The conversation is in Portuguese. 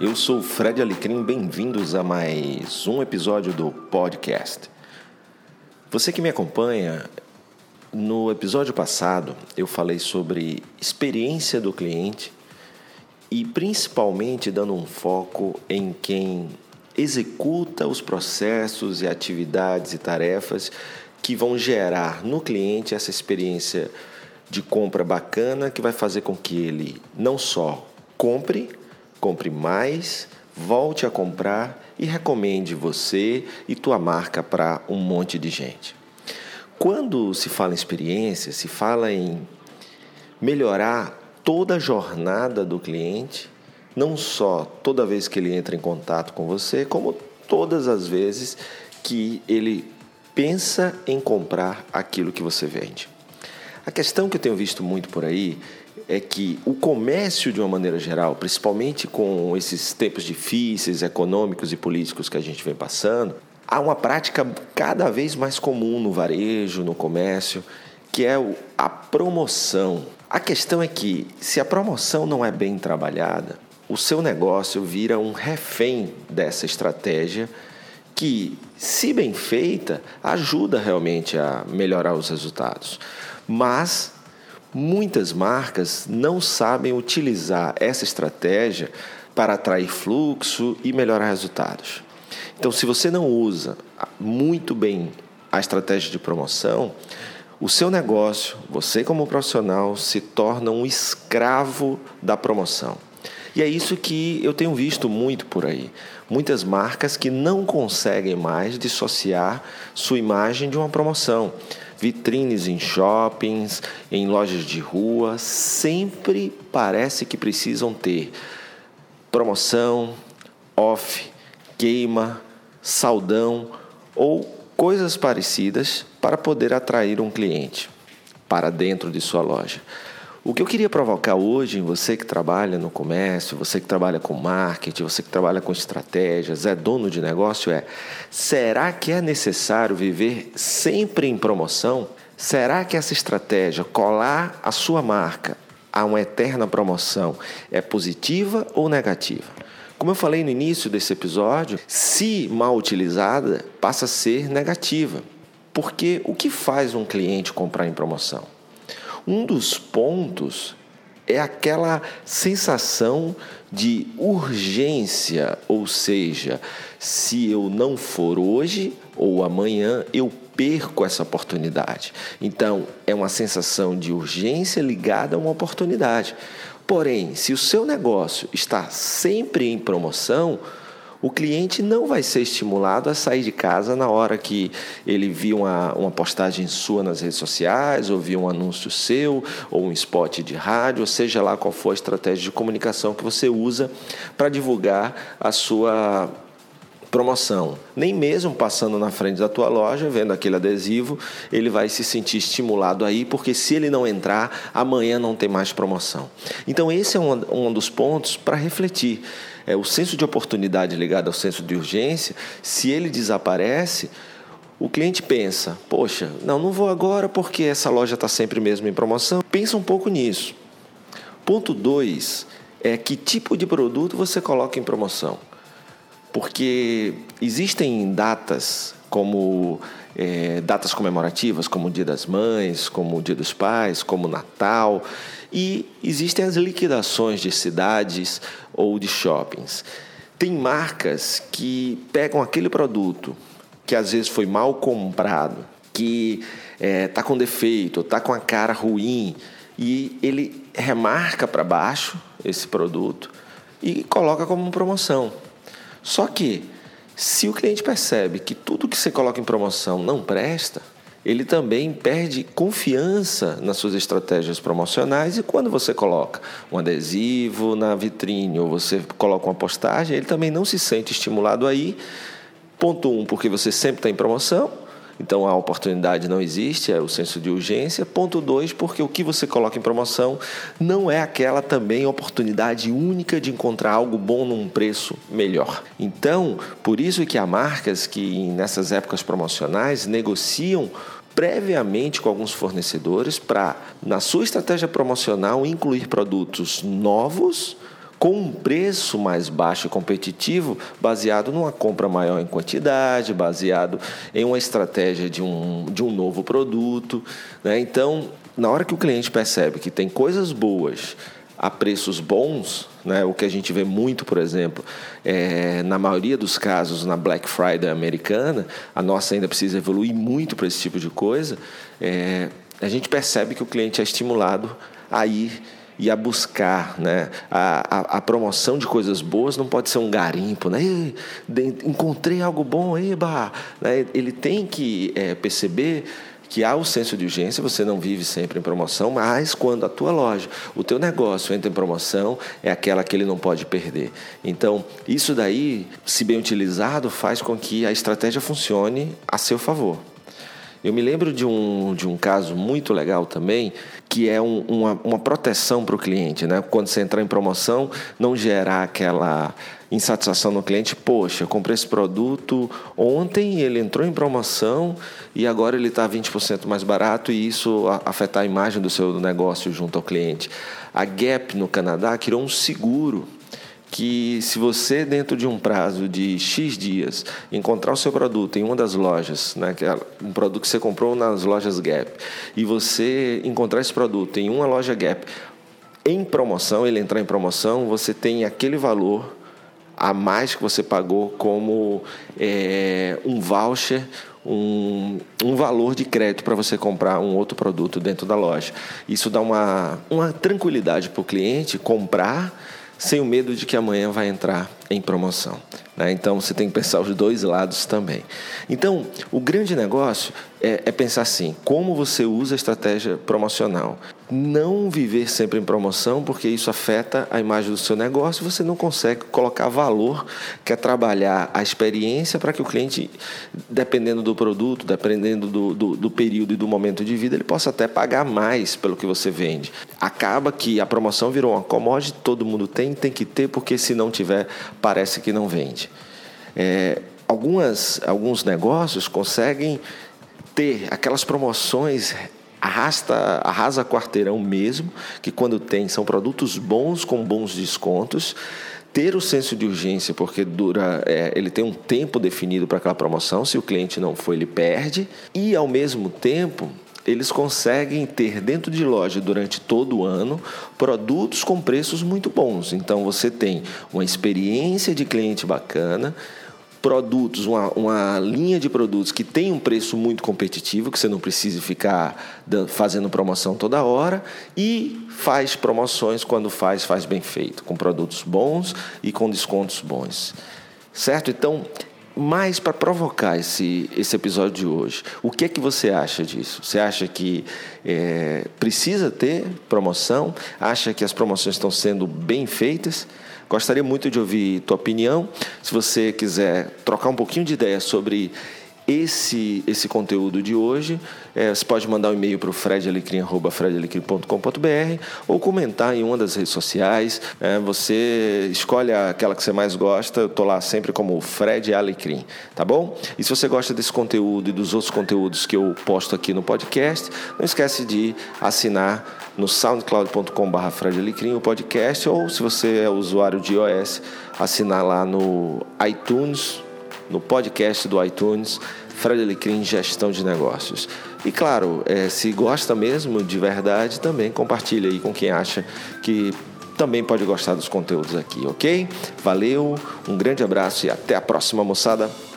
Eu sou Fred Alecrim, bem-vindos a mais um episódio do podcast. Você que me acompanha, no episódio passado eu falei sobre experiência do cliente e principalmente dando um foco em quem executa os processos e atividades e tarefas que vão gerar no cliente essa experiência de compra bacana que vai fazer com que ele não só compre, compre mais, volte a comprar e recomende você e tua marca para um monte de gente. Quando se fala em experiência, se fala em melhorar toda a jornada do cliente, não só toda vez que ele entra em contato com você, como todas as vezes que ele pensa em comprar aquilo que você vende. A questão que eu tenho visto muito por aí é que o comércio, de uma maneira geral, principalmente com esses tempos difíceis, econômicos e políticos que a gente vem passando, há uma prática cada vez mais comum no varejo, no comércio, que é a promoção. A questão é que, se a promoção não é bem trabalhada, o seu negócio vira um refém dessa estratégia que, se bem feita, ajuda realmente a melhorar os resultados. Mas muitas marcas não sabem utilizar essa estratégia para atrair fluxo e melhorar resultados. Então, se você não usa muito bem a estratégia de promoção, o seu negócio, você como profissional, se torna um escravo da promoção. E é isso que eu tenho visto muito por aí. Muitas marcas que não conseguem mais dissociar sua imagem de uma promoção vitrines em shoppings, em lojas de rua, sempre parece que precisam ter promoção, off, queima, saldão ou coisas parecidas para poder atrair um cliente para dentro de sua loja. O que eu queria provocar hoje em você que trabalha no comércio, você que trabalha com marketing, você que trabalha com estratégias, é dono de negócio, é: será que é necessário viver sempre em promoção? Será que essa estratégia, colar a sua marca a uma eterna promoção, é positiva ou negativa? Como eu falei no início desse episódio, se mal utilizada, passa a ser negativa. Porque o que faz um cliente comprar em promoção? Um dos pontos é aquela sensação de urgência, ou seja, se eu não for hoje ou amanhã, eu perco essa oportunidade. Então, é uma sensação de urgência ligada a uma oportunidade. Porém, se o seu negócio está sempre em promoção, o cliente não vai ser estimulado a sair de casa na hora que ele viu uma, uma postagem sua nas redes sociais, ou viu um anúncio seu, ou um spot de rádio, ou seja lá qual for a estratégia de comunicação que você usa para divulgar a sua promoção. Nem mesmo passando na frente da tua loja, vendo aquele adesivo, ele vai se sentir estimulado aí, porque se ele não entrar, amanhã não tem mais promoção. Então, esse é um, um dos pontos para refletir é, o senso de oportunidade ligado ao senso de urgência, se ele desaparece, o cliente pensa: poxa, não, não vou agora porque essa loja está sempre mesmo em promoção. Pensa um pouco nisso. Ponto 2 é que tipo de produto você coloca em promoção. Porque existem datas como é, datas comemorativas, como o Dia das Mães, como o Dia dos Pais, como o Natal, e existem as liquidações de cidades ou de shoppings. Tem marcas que pegam aquele produto que às vezes foi mal comprado, que está é, tá com defeito, está com a cara ruim, e ele remarca para baixo esse produto e coloca como promoção. Só que, se o cliente percebe que tudo que você coloca em promoção não presta, ele também perde confiança nas suas estratégias promocionais e quando você coloca um adesivo na vitrine ou você coloca uma postagem, ele também não se sente estimulado aí. Ponto um, porque você sempre está em promoção, então a oportunidade não existe, é o senso de urgência. Ponto dois, porque o que você coloca em promoção não é aquela também oportunidade única de encontrar algo bom num preço melhor. Então, por isso que há marcas que nessas épocas promocionais negociam previamente com alguns fornecedores para, na sua estratégia promocional, incluir produtos novos com um preço mais baixo e competitivo, baseado numa compra maior em quantidade, baseado em uma estratégia de um, de um novo produto. Né? Então, na hora que o cliente percebe que tem coisas boas a preços bons, né? o que a gente vê muito, por exemplo, é, na maioria dos casos na Black Friday americana, a nossa ainda precisa evoluir muito para esse tipo de coisa, é, a gente percebe que o cliente é estimulado a ir e a buscar. Né? A, a, a, promoção de coisas boas não pode ser um garimpo. Né? Encontrei algo bom, eba! Né? Ele tem que é, perceber que há o senso de urgência, você não vive sempre em promoção, mas quando a tua loja, o teu negócio entra em promoção, é aquela que ele não pode perder. Então, isso daí, se bem utilizado, faz com que a estratégia funcione a seu favor. Eu me lembro de um, de um caso muito legal também, que é um, uma, uma proteção para o cliente. Né? Quando você entrar em promoção, não gerar aquela insatisfação no cliente. Poxa, eu comprei esse produto ontem, ele entrou em promoção e agora ele está 20% mais barato e isso afetar a imagem do seu negócio junto ao cliente. A Gap, no Canadá, criou um seguro que se você dentro de um prazo de X dias encontrar o seu produto em uma das lojas, né, é um produto que você comprou nas lojas Gap, e você encontrar esse produto em uma loja Gap em promoção, ele entrar em promoção, você tem aquele valor a mais que você pagou como é, um voucher, um, um valor de crédito para você comprar um outro produto dentro da loja. Isso dá uma, uma tranquilidade para o cliente comprar sem o medo de que amanhã vai entrar em promoção. Né? Então você tem que pensar os dois lados também. Então, o grande negócio é, é, pensar assim: como você usa a estratégia promocional. Não viver sempre em promoção, porque isso afeta a imagem do seu negócio. Você não consegue colocar valor, que é trabalhar a experiência para que o cliente, dependendo do produto, dependendo do, do, do período e do momento de vida, ele possa até pagar mais pelo que você vende. Acaba que a promoção virou uma commodity, todo mundo tem, tem que ter, porque se não tiver, parece que não vende. É, algumas, alguns negócios conseguem ter aquelas promoções arrasta, arrasa quarteirão mesmo, que quando tem são produtos bons com bons descontos, ter o senso de urgência, porque dura, é, ele tem um tempo definido para aquela promoção, se o cliente não for, ele perde, e ao mesmo tempo eles conseguem ter dentro de loja durante todo o ano produtos com preços muito bons. Então você tem uma experiência de cliente bacana, produtos, uma, uma linha de produtos que tem um preço muito competitivo, que você não precisa ficar fazendo promoção toda hora e faz promoções quando faz, faz bem feito, com produtos bons e com descontos bons. Certo? Então, mais para provocar esse, esse episódio de hoje. O que é que você acha disso? Você acha que é, precisa ter promoção? Acha que as promoções estão sendo bem feitas? Gostaria muito de ouvir tua opinião. Se você quiser trocar um pouquinho de ideia sobre esse, esse conteúdo de hoje, é, você pode mandar um e-mail para o fredalecrim.com.br ou comentar em uma das redes sociais. É, você escolhe aquela que você mais gosta, eu estou lá sempre como Fred Alecrim, tá bom? E se você gosta desse conteúdo e dos outros conteúdos que eu posto aqui no podcast, não esquece de assinar no soundcloud.com.br Fred Alecrim o podcast ou se você é usuário de iOS, assinar lá no iTunes no podcast do iTunes, Fred Alecrim Gestão de Negócios. E claro, é, se gosta mesmo de verdade, também compartilha aí com quem acha que também pode gostar dos conteúdos aqui, ok? Valeu, um grande abraço e até a próxima, moçada!